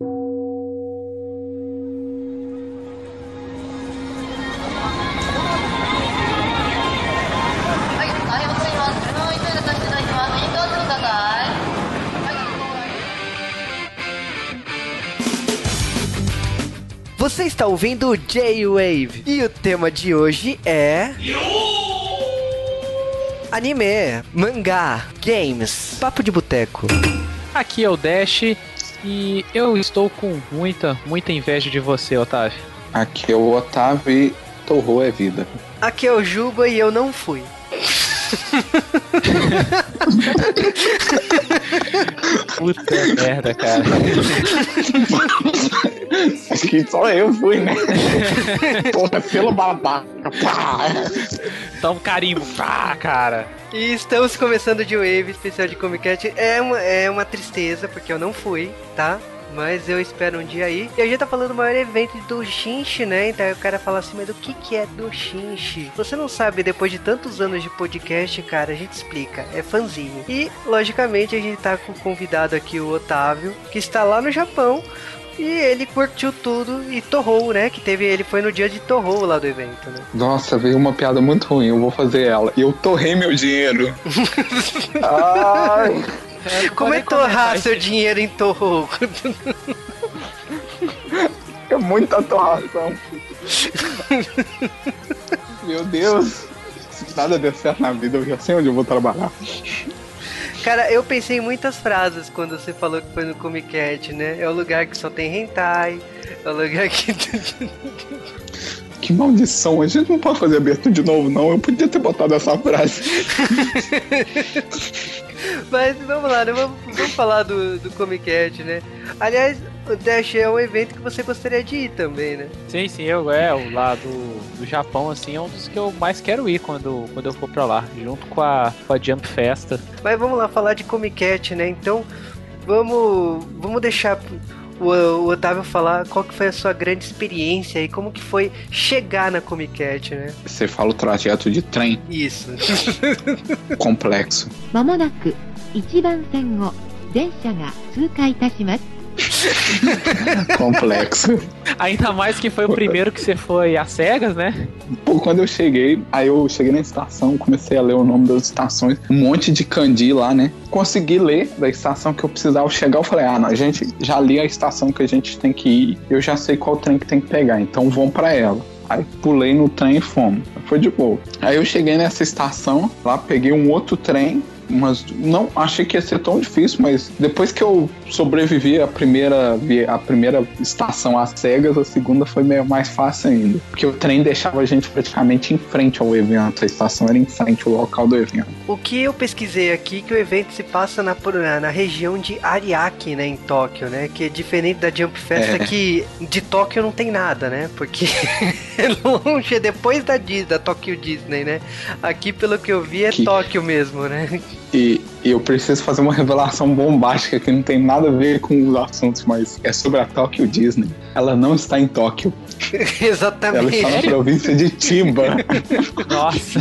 Você está ouvindo o J-Wave e o tema de hoje é. Anime, mangá, games, papo de boteco. Aqui é o Dash e eu estou com muita, muita inveja de você, Otávio. Aqui é o Otávio e Torro é vida. Aqui é o Juba e eu não fui. Puta merda, cara. Acho que só eu fui, né? Porra, pelo babaca. Pá. Dá um carimbo, pá, cara. E estamos começando de Wave, especial de Comic Cat. É uma, é uma tristeza, porque eu não fui, tá? Mas eu espero um dia aí. E a gente tá falando do maior evento do Shinshi, né? Então o cara fala assim, mas do que que é do Shinshi? Você não sabe, depois de tantos anos de podcast, cara, a gente explica. É fanzinho. E, logicamente, a gente tá com o convidado aqui, o Otávio, que está lá no Japão. E ele curtiu tudo e torrou, né? Que teve, ele foi no dia de torrou lá do evento, né? Nossa, veio uma piada muito ruim, eu vou fazer ela. Eu torrei meu dinheiro. Ai, Como é torrar seu dinheiro em torrou? é muita torração. Meu Deus. Se nada der certo na vida, eu já sei onde eu vou trabalhar. Cara, eu pensei em muitas frases quando você falou que foi no Comic Cat, né? É o lugar que só tem hentai, é o lugar que. Que maldição, a gente não pode fazer aberto de novo, não. Eu podia ter botado essa frase. Mas vamos lá, né? Vamos, vamos falar do, do Comic Cat, né? Aliás, o Dash é um evento que você gostaria de ir também, né? Sim, sim, eu é, o lá do, do Japão, assim, é um dos que eu mais quero ir quando, quando eu for pra lá, junto com a, com a Jump Festa. Mas vamos lá falar de Comic Cat, né? Então, vamos, vamos deixar o, o Otávio falar qual que foi a sua grande experiência e como que foi chegar na Comic Cat, né? Você fala o trajeto de trem Isso. complexo. まもなく1番線を電車が通過いたします。 Complexo. Ainda mais que foi o primeiro que você foi às cegas, né? Pô, quando eu cheguei, aí eu cheguei na estação, comecei a ler o nome das estações, um monte de kanji lá, né? Consegui ler da estação que eu precisava chegar. Eu falei, ah, não, a gente já li a estação que a gente tem que ir, eu já sei qual trem que tem que pegar, então vamos pra ela. Aí pulei no trem e fomos. Foi de boa. Aí eu cheguei nessa estação, lá peguei um outro trem, mas não achei que ia ser tão difícil, mas depois que eu sobrevivi a primeira a primeira estação às cegas, a segunda foi meio mais fácil ainda, porque o trem deixava a gente praticamente em frente ao evento, a estação era em frente ao local do evento. O que eu pesquisei aqui que o evento se passa na, na, região de Ariake, né, em Tóquio, né? Que é diferente da Jump Festa, É. que de Tóquio não tem nada, né? Porque é longe, é depois da Disney, da Tokyo Disney, né? Aqui, pelo que eu vi, é Que- Tóquio mesmo, né? E, e eu preciso fazer uma revelação bombástica que não tem nada a ver com os assuntos, mas é sobre a Tokyo Disney. Ela não está em Tóquio, ela Exatamente. está na província de Chiba. Nossa.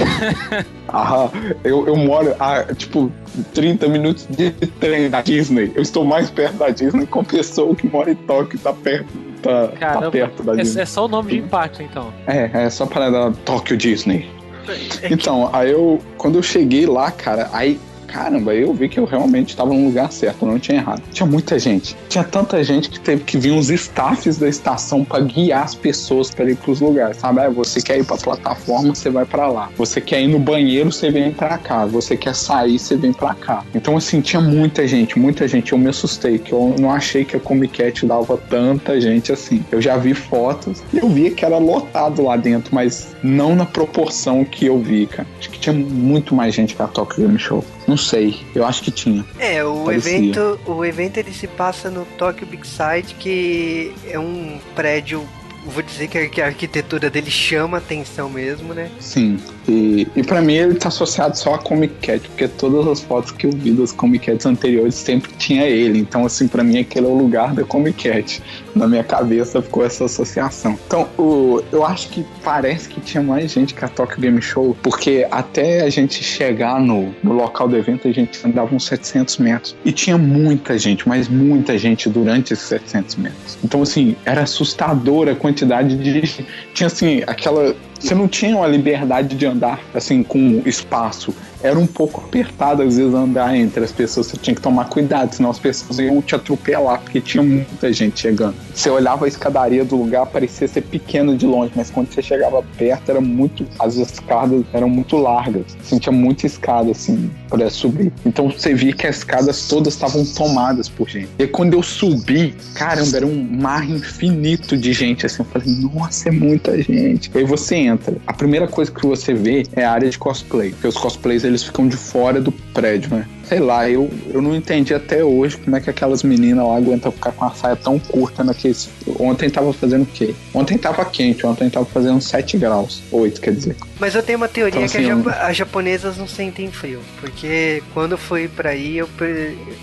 Ah, eu, eu moro a, tipo, 30 minutos de trem da Disney. Eu estou mais perto da Disney com pessoa que mora em Tóquio, tá perto, tá, tá Caramba. perto da É, Disney. é só o nome de impacto, então. É, é só para dar Tóquio Disney. É que- Então, aí eu, quando eu cheguei lá, cara, aí, caramba, eu vi que eu realmente estava no lugar certo, não tinha errado. Tinha muita gente. Tinha tanta gente que teve que vir uns staffs da estação para guiar as pessoas para ir pros lugares, sabe? Ah, você quer ir pra plataforma, você vai para lá. Você quer ir no banheiro, você vem para cá. Você quer sair, você vem para cá. Então, assim, tinha muita gente, muita gente. Eu me assustei, que eu não achei que a Comic Cat dava tanta gente assim. Eu já vi fotos e eu via que era lotado lá dentro, mas não na proporção que eu vi, cara. Acho que tinha muito mais gente que a Tokyo Game Show. Não sei, eu acho que tinha. É, o Parecia. evento, o evento ele se passa no Tokyo Big Sight, que é um prédio, vou dizer que a arquitetura dele chama atenção mesmo, né? Sim. E, e para mim ele tá associado só a Comic Cat, porque todas as fotos que eu vi das Comic Cats anteriores sempre tinha ele. Então, assim, para mim aquele é o lugar da Comic Cat. Na minha cabeça ficou essa associação. Então, o, eu acho que parece que tinha mais gente que a Tokyo Game Show, porque até a gente chegar no, no local do evento, a gente andava uns 700 metros. E tinha muita gente, mas muita gente durante esses 700 metros. Então, assim, era assustadora a quantidade de. Tinha, assim, aquela você não tinha uma liberdade de andar assim com espaço. Era um pouco apertado às vezes andar entre as pessoas. Você tinha que tomar cuidado, senão as pessoas iam te atropelar, porque tinha muita gente chegando. Você olhava a escadaria do lugar, parecia ser pequena de longe, mas quando você chegava perto, era muito. As escadas eram muito largas. Tinha muita escada assim para subir. Então você via que as escadas todas estavam tomadas por gente. E quando eu subi, caramba, era um mar infinito de gente. Assim, eu falei, nossa, é muita gente. Aí você entra. A primeira coisa que você vê é a área de cosplay, porque os cosplays eles ficam de fora do prédio, né? Sei lá, eu, eu não entendi até hoje como é que aquelas meninas lá aguentam ficar com a saia tão curta naqueles. Ontem tava fazendo o quê? Ontem tava quente, ontem tava fazendo 7 graus. 8, quer dizer. Mas eu tenho uma teoria Então, que assim, as, japonesas não sentem frio. Porque quando fui pra aí, eu,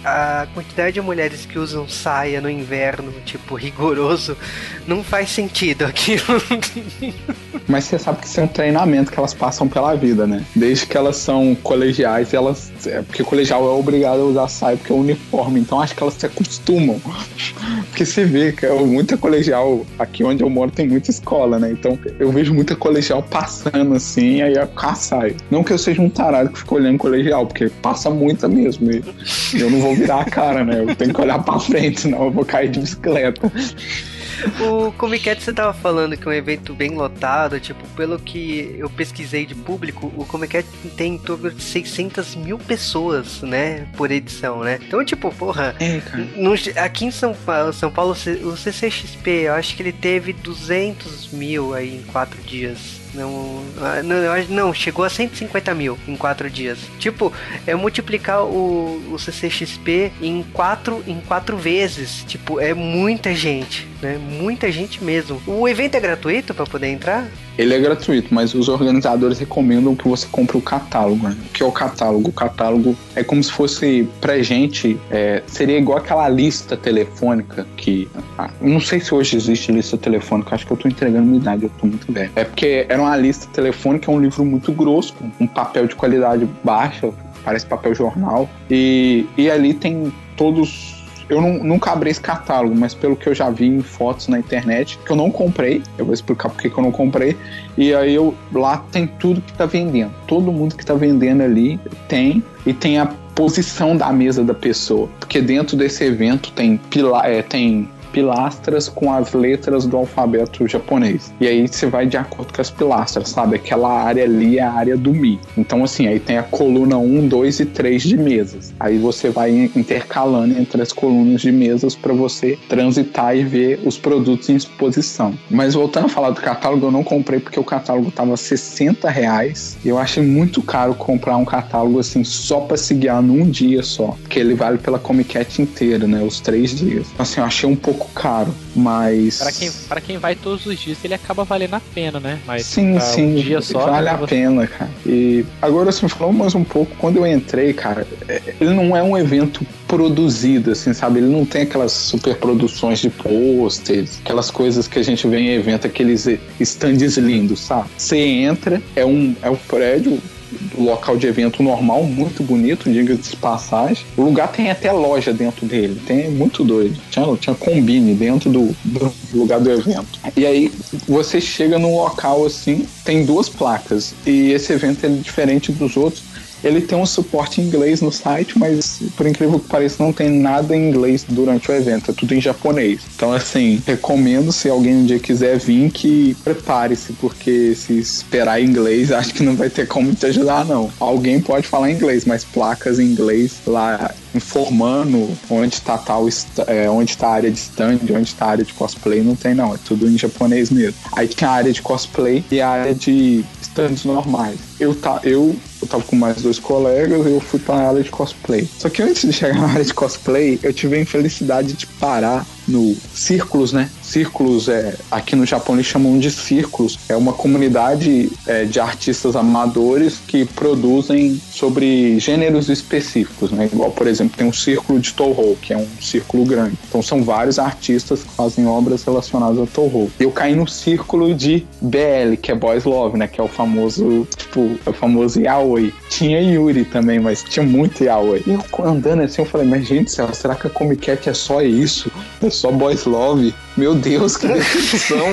a quantidade de mulheres que usam saia no inverno, tipo, rigoroso, não faz sentido aquilo. Mas você sabe que isso é um treinamento que elas passam pela vida, né? Desde que elas são colegiais, elas. É, porque colegial é obrigado a usar saia porque é uniforme. Então acho que elas se acostumam. Porque você vê que é muita colegial. Aqui onde eu moro tem muita escola, né? Então eu vejo muita colegial passando assim, aí é com a saia. Não que eu seja um tarado que fica olhando colegial, porque passa muita mesmo. E eu não vou virar a cara, né? Eu tenho que olhar pra frente, senão eu vou cair de bicicleta. O Comic Cat, você tava falando que é um evento bem lotado, tipo, pelo que eu pesquisei de público, o Comic Cat tem em torno de 600 mil pessoas, né, por edição, né? Então, tipo, porra, É, no- aqui em São Paulo, São Paulo, o CCXP, eu acho que ele teve 200 mil aí em quatro dias. Não, ah, não, não, chegou a 150 mil em quatro dias. Tipo, é multiplicar o, o CCXP em quatro, em quatro vezes. Tipo, é muita gente, né? Muita gente mesmo. O evento é gratuito pra poder entrar? Ele é gratuito, mas os organizadores recomendam que você compre o catálogo. Né? O que é o catálogo? O catálogo é como se fosse pra gente, é, seria igual aquela lista telefônica que. ah, não sei se hoje existe lista telefônica, acho que eu tô entregando minha idade, eu tô muito velho. É porque era uma lista telefônica, é um livro muito grosso, um papel de qualidade baixa, parece papel jornal, e, e ali tem todos eu não, nunca abri esse catálogo, mas pelo que eu já vi em fotos na internet, que eu não comprei, eu vou explicar por que que eu não comprei, e aí eu lá tem tudo que tá vendendo. Todo mundo que tá vendendo ali tem, e tem a posição da mesa da pessoa. Porque dentro desse evento tem, pila, é, tem pilastras com as letras do alfabeto japonês. E aí você vai de acordo com as pilastras, sabe? Aquela área ali é a área do Mi. Então, assim, aí tem a coluna 1, 2 e 3 de mesas. Aí você vai intercalando entre as colunas de mesas para você transitar e ver os produtos em exposição. Mas voltando a falar do catálogo, eu não comprei porque o catálogo tava 60 reais. E eu achei muito caro comprar um catálogo assim só para se guiar num dia só. Porque ele vale pela Comic Cat inteira, né? Os três dias. Assim, eu achei um pouco caro, mas. Pra quem, pra quem vai todos os dias, ele acaba valendo a pena, né? Mas Sim, sim, um dia só. vale né, a você- pena, cara. E agora você falou mais um pouco, quando eu entrei, cara, é- ele não é um evento produzido, assim, sabe? Ele não tem aquelas super produções de pôsteres, aquelas coisas que a gente vê em evento, aqueles stands lindos, sabe? Você entra, é um, é um prédio local de evento normal, muito bonito, diga-se de passagem. O lugar tem até loja dentro dele, tem muito doido. Tinha, tinha combine dentro do, do lugar do evento. E aí você chega num local assim, tem duas placas. E esse evento é diferente dos outros. Ele tem um suporte em inglês no site, mas por incrível que pareça, não tem nada em inglês durante o evento, é tudo em japonês. Então, assim, recomendo se alguém um dia quiser vir que prepare-se, porque se esperar em inglês, acho que não vai ter como te ajudar, não. Alguém pode falar inglês, mas placas em inglês lá informando onde está tal, é, onde está a área de stand, onde está a área de cosplay, não tem não, é tudo em japonês mesmo. Aí tem a área de cosplay e a área de stands normais. Eu, tá, eu eu tava com mais dois colegas e eu fui pra área de cosplay. Só que antes de chegar na área de cosplay, eu tive a infelicidade de parar no Círculos, né? Círculos, é, aqui no Japão eles chamam de Círculos. É uma comunidade é, de artistas amadores que produzem sobre gêneros específicos, né? Igual, por exemplo, tem um Círculo de Toho, que é um círculo grande. Então são vários artistas que fazem obras relacionadas a Toho. Eu caí no Círculo de BL, que é Boys Love, né? Que é o famoso, tipo, é o famoso Yaoi. Tinha Yuri também, mas tinha muito Yaoi. E eu andando assim, eu falei, mas gente, será que a Comic Cat é só isso? É só Boys Love? Meu Deus, que decepção!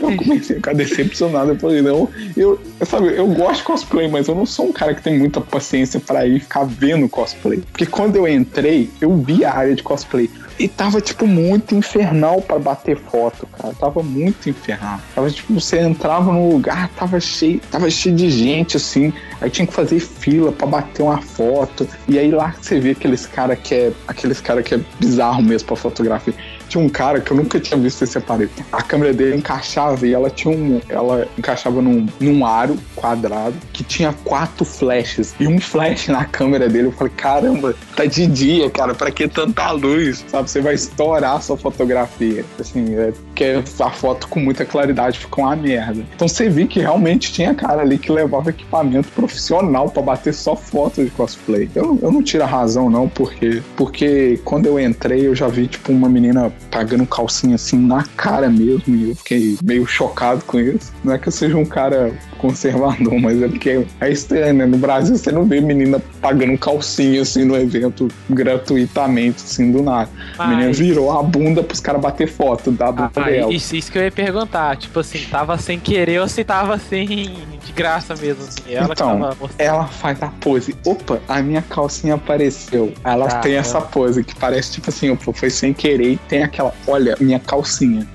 eu comecei a ficar decepcionado. Eu falei, não, eu, sabe, eu gosto de cosplay, mas eu não sou um cara que tem muita paciência para ir ficar vendo cosplay. Porque quando eu entrei, eu vi a área de cosplay. E tava, tipo, muito infernal para bater foto, cara. Tava muito infernal. Tava, tipo, você entrava no lugar, tava cheio, tava cheio de gente, assim. Aí tinha que fazer fila para bater uma foto. E aí lá você vê aqueles cara que é. Aqueles cara que é bizarro mesmo pra fotografia tinha um cara que eu nunca tinha visto esse aparelho. A câmera dele encaixava e ela tinha um. Ela encaixava num, num aro quadrado que tinha quatro flashes. E um flash na câmera dele. Eu falei, caramba, tá de dia, cara. Pra que tanta luz? Sabe? Você vai estourar a sua fotografia. Assim, é porque a foto com muita claridade ficou uma merda. Então você viu que realmente tinha cara ali que levava equipamento profissional para bater só foto de cosplay. Eu, eu não tiro a razão, não, porque, porque quando eu entrei eu já vi, tipo, uma menina pagando calcinha assim na cara mesmo e eu fiquei meio chocado com isso. Não é que eu seja um cara conservador, mas é porque é estranho, né? No Brasil você não vê menina pagando calcinha assim no evento gratuitamente, assim, do nada. A menina virou a bunda pros caras bater foto da bunda Ah, dela. isso, isso que eu ia perguntar. Tipo assim, tava sem querer ou se tava assim, de graça mesmo. Assim. Ela que Então. Ela faz a pose. Opa, a minha calcinha apareceu. Ela Ah, tem essa pose que parece tipo assim, opa, foi sem querer e tem aquela, olha, minha calcinha.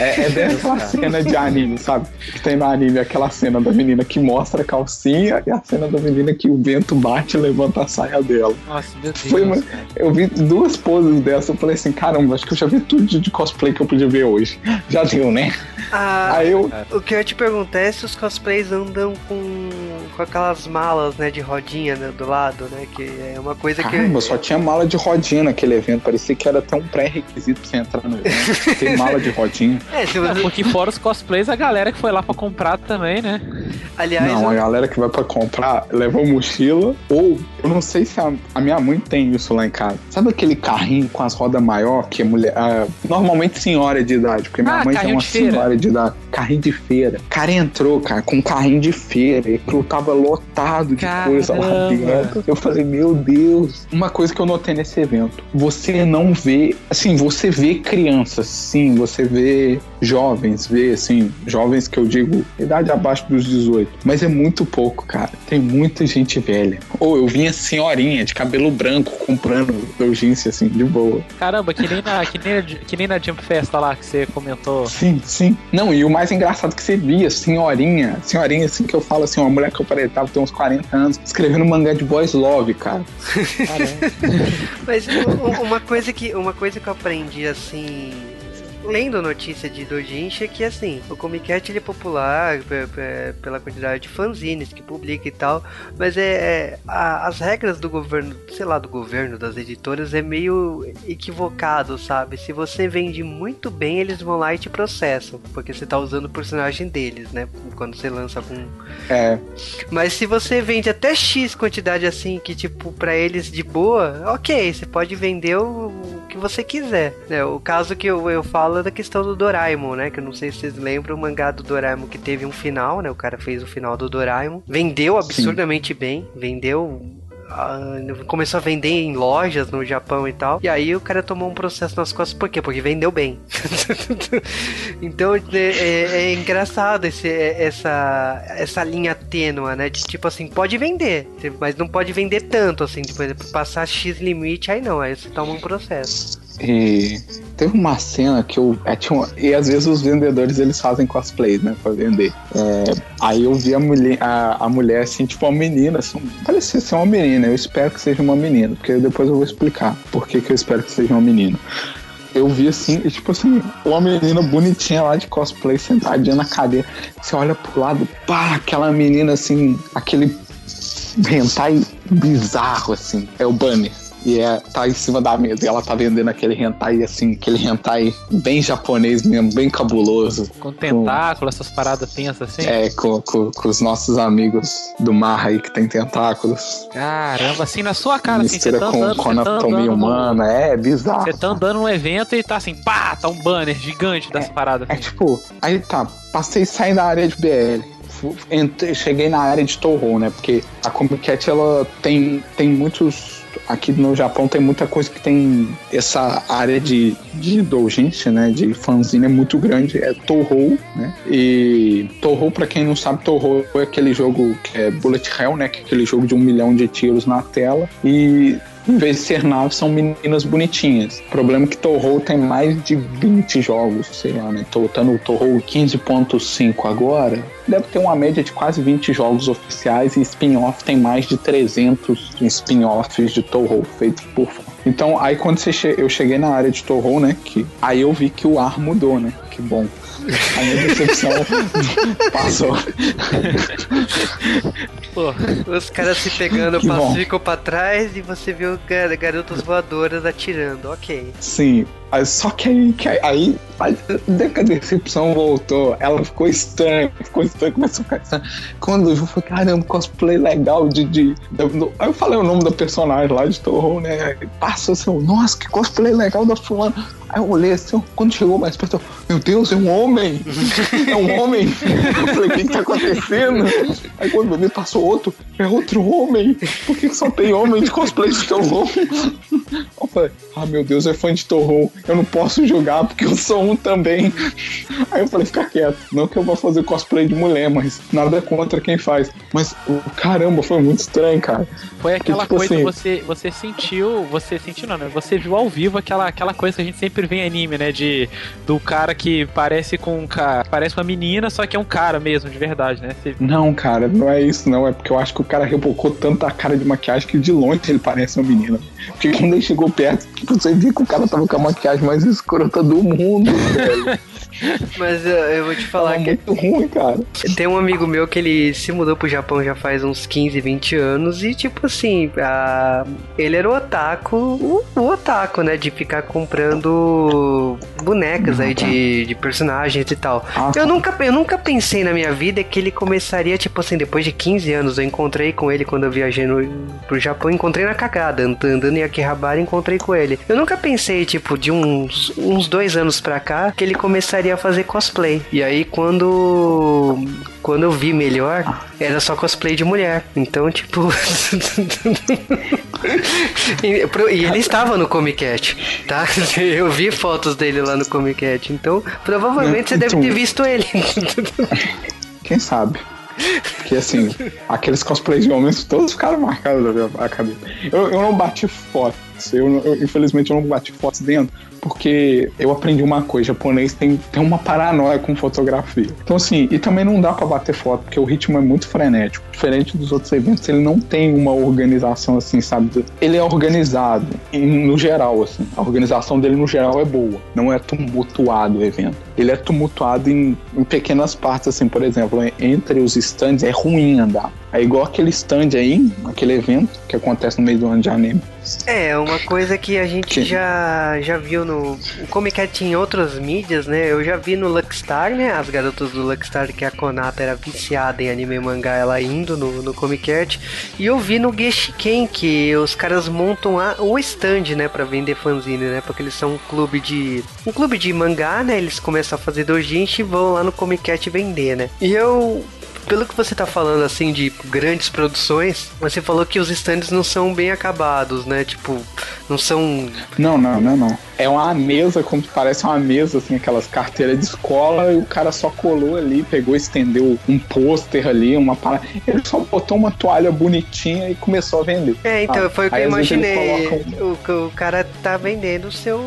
É, é dessa cena de anime, sabe? Que tem no anime aquela cena da menina que mostra a calcinha e a cena da menina que o vento bate e levanta a saia dela. Nossa, meu Deus. Foi uma-. Eu vi duas poses dessa, eu falei assim, caramba, acho que eu já vi tudo de de cosplay que eu podia ver hoje. Já deu, né? Ah, Aí eu, o que eu ia te perguntar é se os cosplays andam com, com aquelas malas, né, de rodinha né, do lado, né? Que é uma coisa que. Caramba, só tinha mala de rodinha naquele evento. Parecia que era até um pré-requisito pra você entrar no evento. Tem mala de rodinha. É, você. porque fora os cosplays, a galera que foi lá pra comprar também, né? Aliás, Não, a galera que vai pra comprar leva mochila. Ou, eu não sei se a, a minha mãe tem isso lá em casa. Sabe aquele carrinho com as rodas maior que a mulher. ah, normalmente senhora de idade, porque minha Ah, mãe já é uma de feira. senhora de idade. Carrinho de feira. O cara entrou, cara, com um carrinho de feira. E aquilo tava lotado de coisa lá Caramba. dentro. Eu falei, meu Deus. Uma coisa que eu notei nesse evento: você não vê. Assim, você vê crianças, sim, você vê jovens, vê, assim, jovens que eu digo, idade abaixo dos 18. Mas é muito pouco, cara. Tem muita gente velha. Ou eu vinha senhorinha de cabelo branco comprando doujinse, assim, de boa. Caramba, que nem na, que nem, que nem na Jump Festa lá que você comentou. Sim, sim. Não, e o mais engraçado que você via, senhorinha, senhorinha assim que eu falo assim, uma mulher que eu parei, tava tem uns 40 anos, escrevendo mangá de boys love, cara. Caramba. Mas uma coisa que uma coisa que eu aprendi assim lendo notícia de Dojinshi é que assim, o Comic Cat ele é popular pe- pe- pela quantidade de fanzines que publica e tal, mas é, é- a- as regras do governo, sei lá, do governo das editoras é meio equivocado, sabe? Se você vende muito bem, eles vão lá e te processam, porque você tá usando o personagem deles, né? Quando você lança com É, mas se você vende até X quantidade assim, que tipo, pra eles de boa, ok, você pode vender o, o que você quiser. né? o caso que eu, eu falo da questão do Doraemon, né? Que eu não sei se vocês lembram o mangá do Doraemon que teve um final, né? O cara fez o final do Doraemon. Vendeu absurdamente bem, vendeu. ah, começou a vender em lojas no Japão e tal. E aí o cara tomou um processo nas costas, por quê? Porque vendeu bem. então é, é- é engraçado esse, é- essa, essa linha tênua, né? De tipo assim, pode vender, mas não pode vender tanto, assim, exemplo, passar X limite, aí não, aí você toma um processo. E teve uma cena que eu. é, tinha e às vezes os vendedores eles fazem cosplay, né? Pra vender. É, aí eu vi a mulher, a, a mulher assim, tipo, uma menina. Assim, parecia ser uma menina. Eu espero que seja uma menina, porque depois eu vou explicar por que, que eu espero que seja uma menina. eu vi assim, tipo assim, uma menina bonitinha lá de cosplay sentadinha na cadeira. Você olha pro lado, pá, aquela menina assim, aquele hentai bizarro assim. É o banner. E é, tá em cima da mesa e ela tá vendendo aquele hentai assim, aquele hentai bem japonês mesmo, bem cabuloso. Com tentáculo, essas paradas tensas assim. É, com, com, com os nossos amigos do mar aí que tem tentáculos. Caramba, assim na sua cara, assim, você Mistura tá com, andando, com tá anatomia no- humana, é bizarro. Você tá andando num evento e tá assim, pá, tá um banner gigante dessa parada. É assim. tipo, aí tá, passei saindo da área de BL. Entrei- cheguei na área de Toho, né? Porque a Comic Cat, ela tem, tem muitos. Aqui no Japão tem muita coisa que tem essa área de, de doujinshi, né? De fanzine é muito grande. É Toho, né? E Toho, pra quem não sabe, Toho é aquele jogo que é Bullet Hell, né? Que é aquele jogo de um milhão de tiros na tela. E em vez de ser naves, são meninas bonitinhas. O problema é que Toho tem mais de 20 jogos, sei lá, né? Tô tá no Toho 15.5 agora. Deve ter uma média de quase 20 jogos oficiais e spin-off tem mais de 300 spin-offs de Toho feitos por fã. Então, aí quando che- eu cheguei na área de Toho, né? Que, aí eu vi que o ar mudou, né? Que bom. A minha decepção passou. Pô, Os caras se pegando Que ficam pra trás e você viu gar garotas voadoras atirando. Ok. Sim, só que aí, que aí, aí a, decepção voltou, ela ficou estranha, ficou estranha, começou a ficar estranha. Quando eu falei, caramba, cosplay legal de. de, do- aí eu falei o nome da personagem lá de Torro, né? Passou assim, nossa, que cosplay legal da fulana. Aí eu olhei assim, quando chegou mais perto, eu, meu Deus, é um homem! É um homem! Eu falei, o que, que tá acontecendo? Aí quando eu vi, passou outro, é outro homem! Por que, que só tem homem de cosplay de Torro? Eu falei, ah meu Deus, é fã de Torro, eu não posso jogar porque eu sou um também. Aí eu falei, fica quieto, não que eu vou fazer cosplay de mulher, mas nada contra quem faz. Mas caramba, foi muito estranho, cara. foi aquela tipo coisa assim- você você sentiu, você sentiu não, né? Você viu ao vivo aquela, aquela coisa que a gente sempre vê em anime, né? De do cara que parece com um cara, parece uma menina, só que é um cara mesmo, de verdade, né? Você- Não, cara, não é isso, não. É porque eu acho que o cara rebocou tanto a cara de maquiagem que de longe ele parece uma menina. Porque quando ele chegou perto, você viu que o cara tava com a maquiagem mais escrota do mundo, velho. Mas eu, eu vou te falar Tava que muito ruim, cara. tem um amigo meu que ele se mudou pro Japão já faz uns 15, 20 anos e tipo assim, a- ele era o otaku, o, o otaku, né? De ficar comprando bonecas aí de, de personagens e tal. Ah, Eu nunca, eu nunca pensei na minha vida que ele começaria, tipo assim, depois de 15 anos, eu encontrei com ele quando eu viajei no, pro Japão, encontrei na cagada, and- andando em Akihabara, encontrei com ele. Eu nunca pensei, tipo, de uns, uns dois anos pra cá, que ele começaria a fazer cosplay. E aí, quando, quando eu vi melhor, era só cosplay de mulher. Então, tipo... e, e ele estava no Comic Cat, tá? Eu vi fotos dele lá no Comic Cat, então provavelmente você deve ter visto ele. Quem sabe? Porque assim, aqueles cosplays de homens todos ficaram marcados na minha cabeça. Eu, eu não bati fotos. Eu, eu- infelizmente eu não bati fotos dentro. Porque eu aprendi uma coisa, japonês tem, tem uma paranoia com fotografia. Então, assim, e também não dá pra bater foto, porque o ritmo é muito frenético. Diferente dos outros eventos, ele não tem uma organização assim, sabe? Ele é organizado, no geral, assim. A organização dele, no geral, é boa. Não é tumultuado o evento. Ele é tumultuado em, em pequenas partes, assim, por exemplo, en- entre os stands é ruim andar. É igual aquele stand aí, aquele evento que acontece no meio do ano de anime. É, uma coisa que a gente já, já viu no. O Comic Cat em outras mídias, né? Eu já vi no Luckstar, né? As garotas do Luckstar, que a Konata era viciada em anime e mangá, ela indo no, no Comic Cat. E eu vi no Geshiken, que os caras montam a, o stand, né? Pra vender fanzine, né? Porque eles são um clube de. Um clube de mangá, né? Eles começam a fazer doujinshi e vão lá no Comic Cat vender, né? E eu pelo que você tá falando assim de grandes produções, você falou que os stands não são bem acabados, né? Tipo, não são. Não, não, não, não. É uma mesa, como parece uma mesa, assim, aquelas carteiras de escola, e o cara só colou ali, pegou, estendeu um pôster ali, uma parada. Ele só botou uma toalha bonitinha e começou a vender. É, então Ah, foi o que aí eu imaginei. colocam- O, o cara tá vendendo o seu,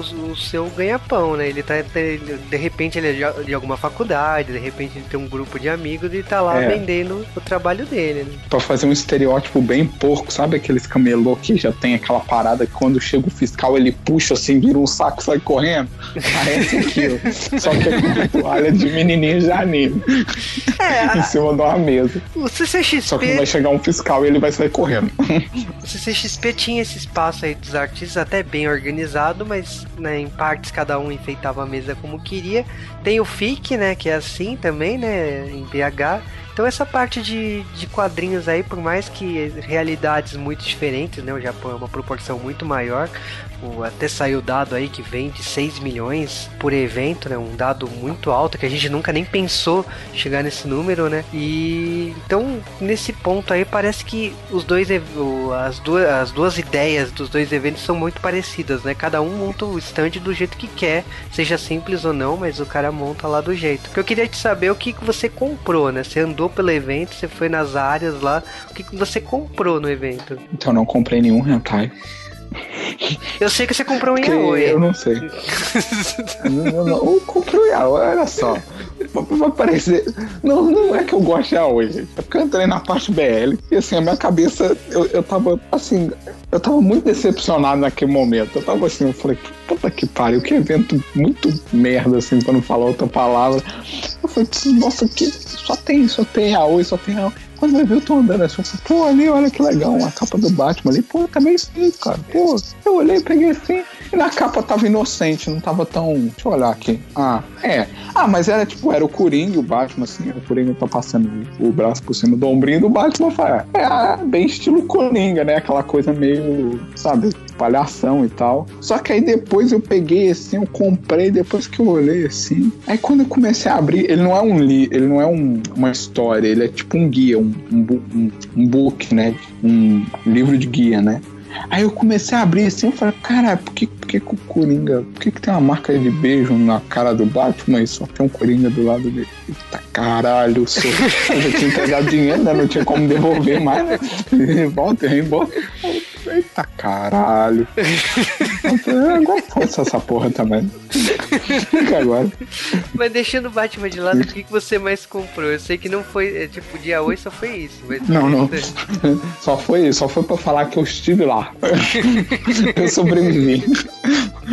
o o, seu ganha-pão, né? Ele tá. De, repente ele é de, alguma faculdade, de repente ele tem um grupo de amigos e tá lá É. vendendo o trabalho dele, né? Pra fazer um estereótipo bem porco, sabe aqueles camelô que já tem aquela parada que quando chega o fiscal ele puxa assim, vira um saco e sai correndo? Parece aquilo. Só que é com toalha de menininho de anime É, em cima de uma mesa. o Só que CCXP, vai chegar um fiscal e ele vai sair correndo. o CCXP tinha esse espaço aí dos artistas até bem organizado, mas né, em partes cada um enfeitava a mesa como queria. Tem o FIC, né, que é assim também, né, em BH. Então essa parte de, de quadrinhos aí, por mais que realidades muito diferentes, né, o Japão é uma proporção muito maior. O, até saiu dado aí que vende 6 milhões por evento, né? Um dado muito alto que a gente nunca nem pensou chegar nesse número, né? E então nesse ponto aí parece que os dois as duas as duas ideias dos dois eventos são muito parecidas, né? Cada um monta o stand do jeito que quer, seja simples ou não, mas o cara monta lá do jeito. Eu queria te saber é o que você comprou, né? Você andou pelo evento, você foi nas áreas lá, o que que você comprou no evento? Então eu não comprei nenhum hentai. Eu sei que você comprou um yaoi. eu não sei. Eu não, eu comprei o yaoi, olha só. Parecer. Não, não é que eu gosto de yaoi, gente. É porque eu entrei na parte BL e assim, a minha cabeça, eu, eu tava assim. Eu tava muito decepcionado naquele momento. Eu tava assim, eu falei, puta que pariu, que evento muito merda, assim, pra não falar outra palavra. Eu falei, nossa, que só tem, só tem yaoi, só tem yaoi. Quando vai ver, eu tô andando assim, eu pô, ali, olha que legal, a capa do Batman ali, pô, tá meio simples, cara. Pô, eu olhei, peguei assim, e na capa tava inocente, não tava tão. Deixa eu olhar aqui. Ah, é. Ah, mas era tipo, era o Coringa e o Batman, assim, o Coringa tá passando o braço por cima do ombrinho do Batman, fala, é, ah, bem estilo Coringa, né? Aquela coisa meio, sabe, palhação e tal. Só que aí depois eu peguei assim, eu comprei, depois que eu olhei assim. Aí quando eu comecei a abrir, ele não é um li, ele não é um- uma história, ele é tipo um guia, um, um- um book, né? Um livro de guia, né? Aí eu comecei a abrir assim, eu falei, cara, por que, por que, que o Coringa. Por que, que tem uma marca de beijo na cara do Batman e só tem um Coringa do lado dele? Eita caralho, sou... eu já tinha entregado dinheiro, né? Não tinha como devolver mais, né? Volta. Eita caralho. Agora foda-se essa porra também. Fica agora. Mas deixando o Batman de lado, o que, que você mais comprou? Eu sei que não foi, é, tipo, dia 8 só foi isso. Mas Não, não. Só foi, só foi pra falar que eu estive lá. eu sobrevivi.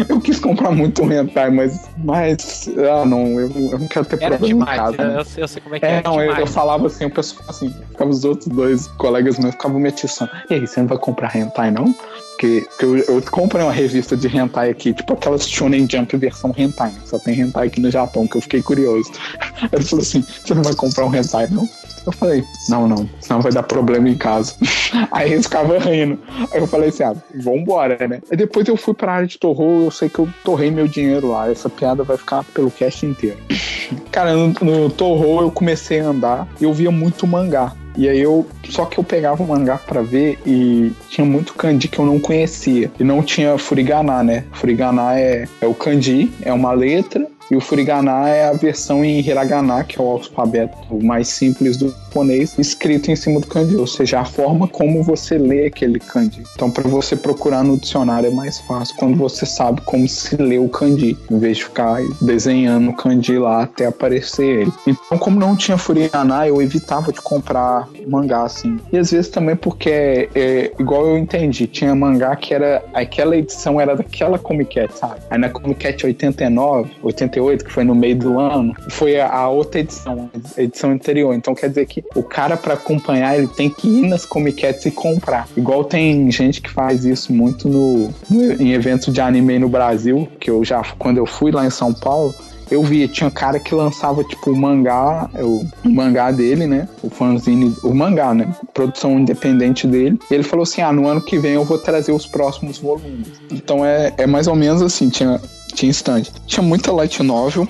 Eu quis comprar muito hentai, mas. Mas. Ah, não, eu, eu não quero ter Era problema em demais, casa. eu, né? eu sei, eu sei como é que É, é. não, eu, eu falava assim, o pessoal assim, ficava os outros dois colegas meus ficavam me atiçando. E aí, você não vai comprar hentai, não? Porque, porque eu, eu comprei uma revista de hentai aqui, tipo aquelas Shonen Jump versão hentai. Só tem hentai aqui no Japão, que eu fiquei curioso. Ele falou assim, você não vai comprar um hentai, não? Eu falei, não, não, senão vai dar problema em casa. Aí eles ficavam rindo. Aí eu falei assim, ah, vambora, né? Aí depois eu fui pra área de torrou, eu sei que eu torrei meu dinheiro lá. Essa piada vai ficar pelo cast inteiro. Cara, no, no Torro eu comecei a andar e eu via muito mangá. E aí eu. Só que eu pegava o mangá pra ver e tinha muito kanji que eu não conhecia. E não tinha furigana, né? Furigana é, é o kanji, é uma letra. E o furigana é a versão em hiragana, que é o alfabeto mais simples do japonês, escrito em cima do kanji, ou seja, a forma como você lê aquele kanji. Então, para você procurar no dicionário é mais fácil quando você sabe como se lê o kanji, em vez de ficar desenhando o kanji lá até aparecer ele. Então, como não tinha furigana, eu evitava de comprar mangá assim. E às vezes também porque, é, igual eu entendi, tinha mangá que era aquela edição era daquela Comic Cat, sabe? Aí na Comic Cat 89, 88, que foi no meio do ano, foi a outra edição, a edição anterior. Então quer dizer que o cara para acompanhar ele tem que ir nas Comic Cats e comprar. Igual tem gente que faz isso muito no, no- em eventos de anime no Brasil, que eu já quando eu fui lá em São Paulo, eu vi, tinha cara que lançava, tipo, o mangá, o, o mangá dele, né? O fanzine, o mangá, né? Produção independente dele. Ele falou assim: ah, no ano que vem eu vou trazer os próximos volumes. Então é, é mais ou menos assim, tinha, tinha stand. Tinha muita light novel.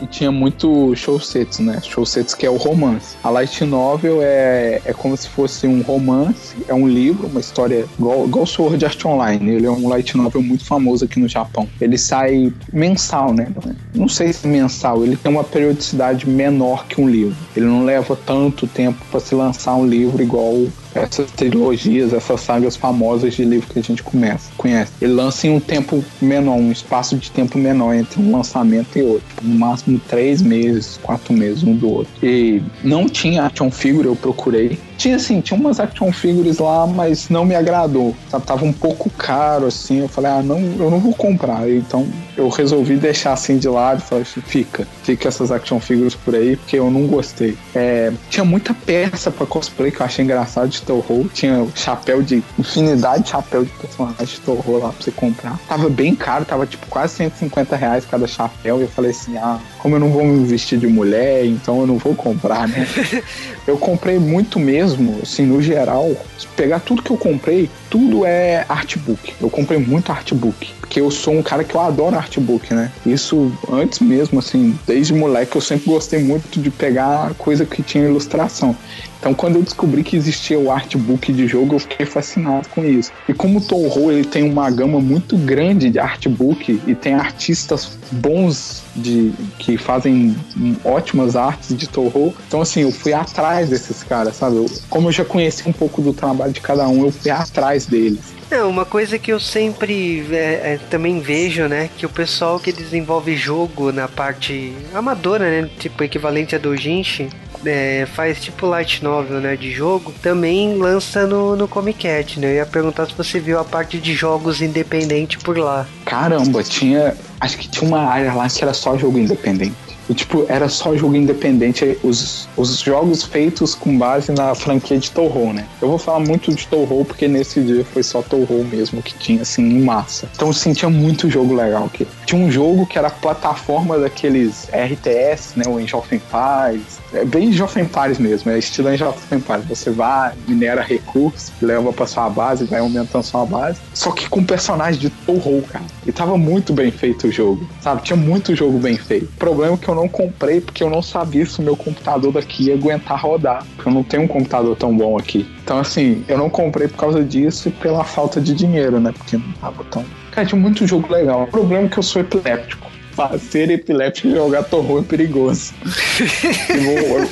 E tinha muito showsets, né? Showsets que é o romance. A light novel é, é como se fosse um romance, é um livro, uma história igual, igual Sword Art Online. Ele é um light novel muito famoso aqui no Japão. Ele sai mensal, né? Não sei se mensal, ele tem uma periodicidade menor que um livro. Ele não leva tanto tempo para se lançar um livro igual essas trilogias, essas sagas famosas de livro que a gente começa, conhece. Ele lança em um tempo menor, um espaço de tempo menor entre um lançamento e outro. No máximo três meses, quatro meses um do outro. E não tinha action figure, eu procurei. Tinha assim, tinha umas action figures lá, mas não me agradou. Sabe? Tava um pouco caro, assim. Eu falei, ah, não, eu não vou comprar. Então eu resolvi deixar assim de lado falei fica, fica essas action figures por aí, porque eu não gostei. É, tinha muita peça pra cosplay que eu achei engraçado de Toho. Tinha chapéu de. infinidade de chapéu de personagem de Toho lá pra você comprar. Tava bem caro, tava tipo quase 150 reais cada chapéu. E eu falei assim, ah, como eu não vou me vestir de mulher, então eu não vou comprar, né? eu comprei muito mesmo, assim, no geral. Pegar tudo que eu comprei, tudo é artbook. Eu comprei muito artbook. Porque eu sou um cara que eu adoro artbook, né? Isso antes mesmo, assim, desde moleque eu sempre gostei muito de pegar coisa que tinha ilustração. Então, quando eu descobri que existia o artbook de jogo, eu fiquei fascinado com isso. E como o Toho ele tem uma gama muito grande de artbook e tem artistas bons de que fazem ótimas artes de Toho, então assim, eu fui atrás desses caras, sabe? Eu, como eu já conheci um pouco do trabalho de cada um, eu fui atrás deles. É, uma coisa que eu sempre é, é, também vejo, né? Que o pessoal que desenvolve jogo na parte amadora, né? Tipo, equivalente a Dojinshi, é, faz tipo light novel, né, de jogo, também lança no, no Comic Cat, né? Eu ia perguntar se você viu a parte de jogos independente por lá. Caramba, tinha. Acho que tinha uma área lá que era só jogo independente. E, tipo, era só jogo independente, os, os jogos feitos com base na franquia de Toho, né? Eu vou falar muito de Toho porque nesse dia foi só Toho mesmo que tinha, assim, em massa. Então, assim, tinha muito jogo legal aqui. Tinha um jogo que era plataforma daqueles RTS, né? O Age of Empires. É bem Age of Empires mesmo, é estilo Age of Empires. Você vai, minera recursos, leva pra sua base, vai aumentando sua base. Só que com personagens de Toho, cara. E tava muito bem feito o jogo, sabe? Tinha muito jogo bem feito. O problema é que eu não comprei porque eu não sabia se o meu computador daqui ia aguentar rodar. Porque eu não tenho um computador tão bom aqui. Então, assim, eu não comprei por causa disso e pela falta de dinheiro, né? Porque não tava tão. Cara, tinha muito jogo legal. O problema é que eu sou epiléptico. Ser epiléptico e jogar torrou é perigoso.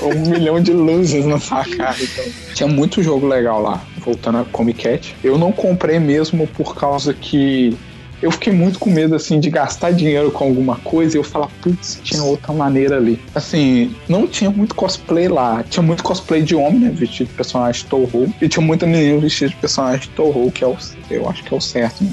um, um milhão de luzes na sua cara. Então. Tinha muito jogo legal lá. Voltando a Comic Cat. Eu não comprei mesmo por causa que eu fiquei muito com medo, assim, de gastar dinheiro com alguma coisa e eu falar, putz, tinha outra maneira ali. Assim, não tinha muito cosplay lá. Tinha muito cosplay de homem, né? Vestido de personagem Toho. E tinha muita menina vestida de personagem Toho, que é o, eu acho que é o certo, né?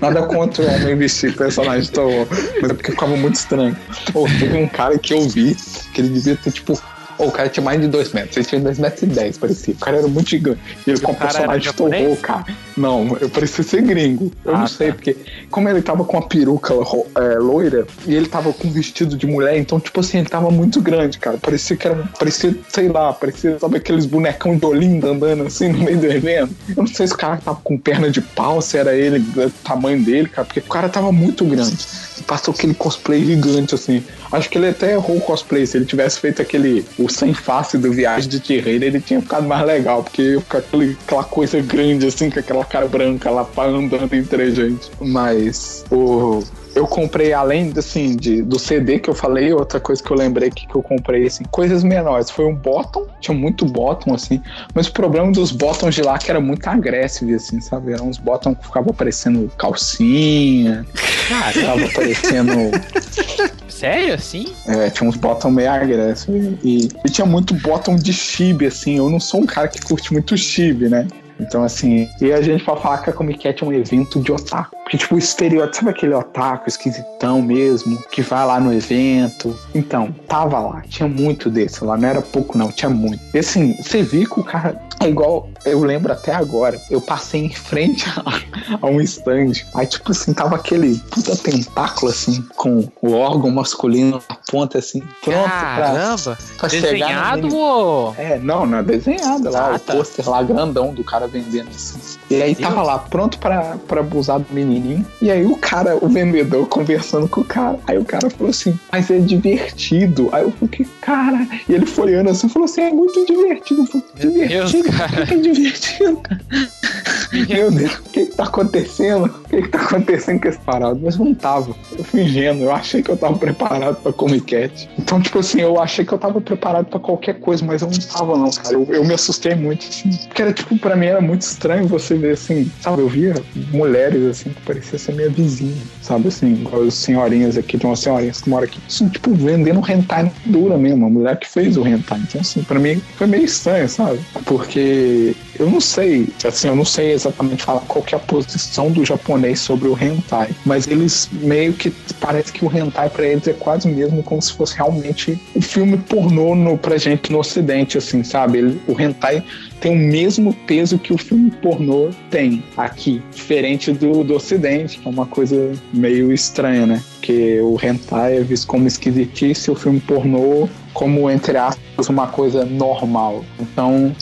Nada contra o homem vestido de personagem Toho, mas é porque ficava muito estranho. Pô, teve um cara que eu vi que ele devia ter, tipo, o cara tinha mais de 2 metros. Ele tinha 2 metros e 10, parecia. O cara era muito gigante. E ele com o personagem torrou, cara. Não, eu parecia ser gringo. Eu ah, não sei, tá. porque como ele tava com a peruca é, loira e ele tava com vestido de mulher, então, tipo assim, ele tava muito grande, cara. Parecia que era. Parecia, sei lá, parecia, sabe, aqueles bonecão de Olinda andando assim no meio do evento. Eu não sei se o cara tava com perna de pau, se era ele, o tamanho dele, cara, porque o cara tava muito grande. Passou aquele cosplay gigante, assim. Acho que ele até errou o cosplay. Se ele tivesse feito aquele. O sem face do Viagem de Terreiro, ele tinha ficado mais legal. Porque ia ficar aquele, aquela coisa grande, assim, com aquela cara branca lá andando entre a gente. Mas o eu comprei, além assim, de, do CD que eu falei, outra coisa que eu lembrei que, que eu comprei, assim, coisas menores. Foi um bottom, tinha muito bottom, assim, mas o problema dos bottoms de lá é que era muito agressivo, assim, sabe? Eram uns bottoms que ficavam aparecendo calcinha, ficava aparecendo. Sério, assim? É, tinha uns bottom meio agressivos. E, e tinha muito bottom de chibi, assim. Eu não sou um cara que curte muito chibi, né? Então, assim, e a gente pode falar que a Comic Cat é um evento de otaku. Porque, tipo, o estereótipo, sabe aquele otaku esquisitão mesmo, que vai lá no evento? Então, tava lá, tinha muito desse lá, não era pouco não, tinha muito. E assim, você viu que o cara é igual, eu lembro até agora, eu passei em frente a, a um stand, aí tipo assim, tava aquele puta tentáculo assim, com o órgão masculino na ponta assim, pronto Caramba! pra, pra desenhado ou... É, não, não é desenhado lá, ah, o tá. pôster lá grandão do cara vendendo assim. E aí tava lá, pronto pra, pra abusar do menininho, e aí o cara, o vendedor conversando com o cara, aí o cara falou assim, mas é divertido. Aí eu falei, cara, e ele folhando assim, falou assim, é muito divertido, eu falei, divertido cara. Que divertido. Meu Deus, o que, que tá acontecendo? O que, que tá acontecendo com esse parado? Mas não tava. Eu ingênuo. Eu achei que eu tava preparado pra Comic Cat. Então, tipo assim, eu achei que eu tava preparado pra qualquer coisa, mas eu não tava, não, cara. Eu, eu me assustei muito, assim. Porque era, tipo, pra mim era muito estranho você ver, assim, sabe? Eu via mulheres, assim, que parecia ser minha vizinha, sabe? Assim, igual as senhorinhas aqui, tem umas senhorinhas que moram aqui, assim, tipo, vendendo hentai dura mesmo. A mulher que fez o hentai. Então, assim, pra mim foi meio estranho, sabe? Porque eu não sei, assim, eu não sei exatamente falar qual é a posição do japonês sobre o hentai, mas eles meio que parece que o hentai para eles é quase mesmo como se fosse realmente o um filme pornô no, pra gente no ocidente, assim, sabe? Ele, o hentai tem o mesmo peso que o filme pornô tem aqui, diferente do, do ocidente, que é uma coisa meio estranha, né? Porque o hentai é visto como esquisitice, o filme pornô como, entre aspas, uma coisa normal. Então,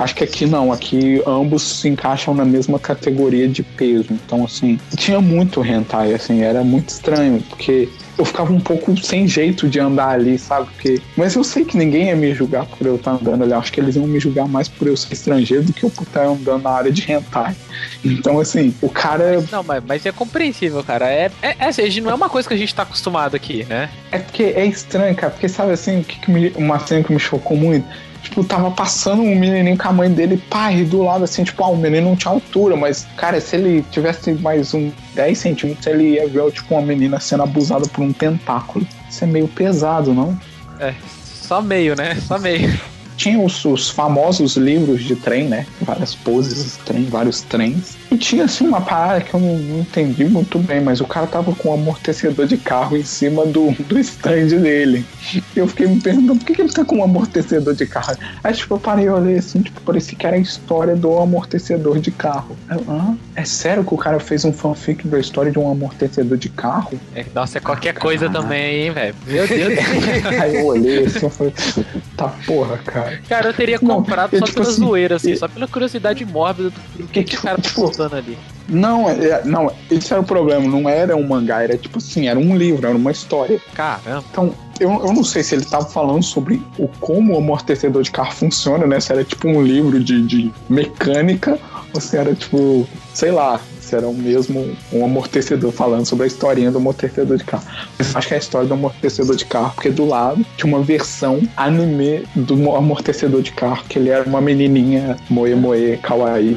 Acho que aqui não, aqui ambos se encaixam na mesma categoria de peso. Então, assim, tinha muito hentai, assim, era muito estranho, porque eu ficava um pouco sem jeito de andar ali, sabe? Porque... Mas eu sei que ninguém ia me julgar por eu estar andando ali. Acho que eles iam me julgar mais por eu ser estrangeiro do que eu por estar andando na área de hentai. Então, assim, o cara. Não, mas, mas é compreensível, cara. É, é, é, assim, não é uma coisa que a gente tá acostumado aqui, né? É porque é estranho, cara. Porque sabe assim, o que, que me, uma cena que me chocou muito? Tipo, tava passando um menininho com a mãe dele, pai, do lado assim, tipo, ah, o menino não tinha altura, mas, cara, se ele tivesse mais um 10 centímetros, ele ia ver, tipo, uma menina sendo abusada por um tentáculo. Isso é meio pesado, não? É, só meio, né? Só meio tinha os, os, famosos livros de trem, né? Várias poses de trem, vários trens. E tinha assim uma parada que eu não, não, entendi muito bem, mas o cara tava com um amortecedor de carro em cima do, do stand dele. E eu fiquei me perguntando por que, que ele tá com um amortecedor de carro. Aí tipo, eu parei e olhei assim, tipo, parecia que era a história do amortecedor de carro. Eu, ah, é sério que o cara fez um fanfic da história de um amortecedor de carro? É, nossa, é qualquer coisa também, hein, velho? Meu Deus. Aí eu olhei assim, eu falei, tá porra, cara. Cara, eu teria comprado só tipo pela assim, zoeira, assim, só pela curiosidade mórbida do que, que, o cara tá contando ali. Não, é, não, esse era o problema, não era um mangá, era tipo assim, era um livro, era uma história. Caramba. Então, eu, eu não sei se ele tava falando sobre o como o amortecedor de carro funciona, né? Se era tipo um livro de, de mecânica, ou se era tipo, sei lá, era o mesmo um amortecedor falando sobre a historinha do amortecedor de carro. Mas acho que é a história do amortecedor de carro, porque do lado tinha uma versão anime do amortecedor de carro, que ele era uma menininha moe moe kawaii.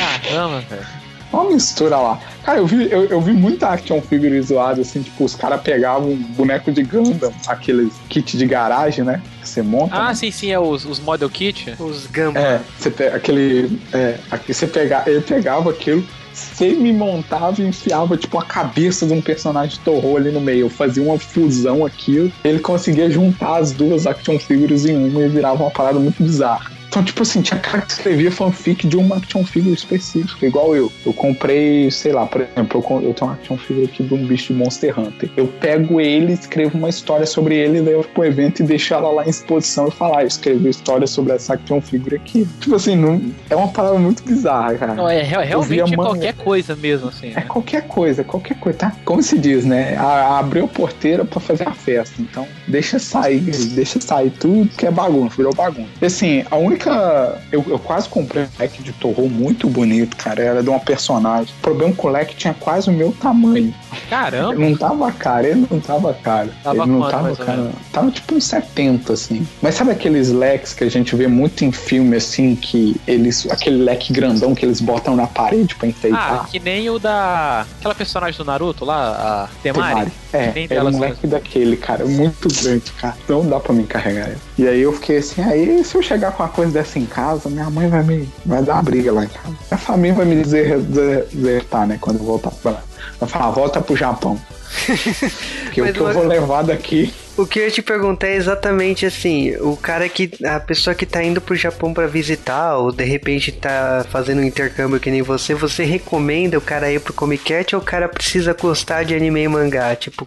Ah, caramba, velho. Uma mistura lá. Cara, eu vi, eu, eu vi muita action figure zoada, assim, tipo, os caras pegavam um boneco de Gundam, aqueles kit de garagem, né? Que você monta. Ah, né? sim, sim, é os, os model kit. Os Gundam. É, você pega aquele. É, aqui você pega, ele pegava aquilo, você me montava e enfiava, tipo, a cabeça de um personagem de terror ali no meio. Eu fazia uma fusão aqui, ele conseguia juntar as duas action figures em uma e virava uma parada muito bizarra. Então, tipo assim, tinha cara que escrevia fanfic de uma action figure específica, igual eu. Eu comprei, sei lá, por exemplo, eu, eu tenho uma action figure aqui de um bicho de Monster Hunter. Eu pego ele, escrevo uma história sobre ele, daí eu vou pro evento e deixo ela lá em exposição e falar, ah, eu escrevi história sobre essa action figure aqui. Tipo assim, não, é uma palavra muito bizarra, cara. Não, é realmente qualquer coisa mesmo, assim. É né? qualquer coisa, qualquer coisa, tá? Como se diz, né? A, abriu a porteira para fazer a festa. Então, deixa sair, deixa sair tudo que é bagunça, virou bagunça. E, assim, a única única. Eu, eu quase comprei um leque de Torro muito bonito, cara. Era de uma personagem. O problema com o leque tinha quase o meu tamanho. Caramba! Ele não tava caro, ele não tava caro. Tava ele não quanto, tava caro. Tava tipo uns 70, assim. Mas sabe aqueles leques que a gente vê muito em filme, assim, que eles. aquele leque grandão que eles botam na parede pra enfeitar? Ah, que nem o da. aquela personagem do Naruto lá, a Temari. Temari. É, era um leque daquele, cara, muito grande, cara. Não dá pra me carregar ele. E aí eu fiquei assim, aí se eu chegar com uma coisa dessa em casa, minha mãe vai me. vai dar uma briga lá em casa. Minha família vai me dizer desertar, né? Quando eu voltar pra lá. Vai falar, volta pro Japão. Porque o que eu vou levar daqui o que eu te perguntei é exatamente assim, o cara que. A pessoa que tá indo pro Japão para visitar, ou de repente tá fazendo um intercâmbio que nem você, você recomenda o cara ir pro Comic Cat ou o cara precisa gostar de anime e mangá? Tipo,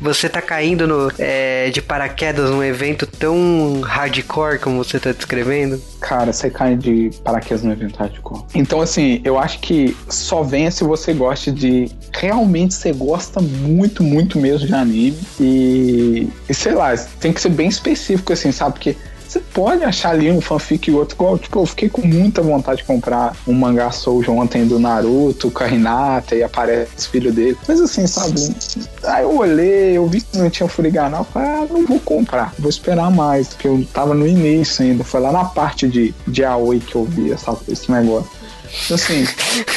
você tá caindo no, é, de paraquedas num evento tão hardcore como você tá descrevendo? Cara, você cai de paraquedas num evento hardcore. Então, assim, eu acho que só venha se você gosta de. Realmente você gosta muito, muito mesmo de anime. E e, sei lá, tem que ser bem específico, assim, sabe? Porque Você pode achar ali um fanfic e outro. Igual, tipo, eu fiquei com muita vontade de comprar um mangá Soujo ontem do Naruto com a Hinata e aparece o filho dele. Mas assim, sabe? Aí eu olhei, eu vi que não tinha Furiganal, falei, ah, não vou comprar, vou esperar mais, porque eu tava no início ainda. Foi lá na parte de, de Aoi que eu vi essa, esse negócio. Assim,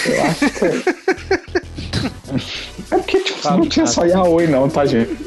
eu acho que. É porque, tipo, não tinha só Yaoi, não, tá, gente?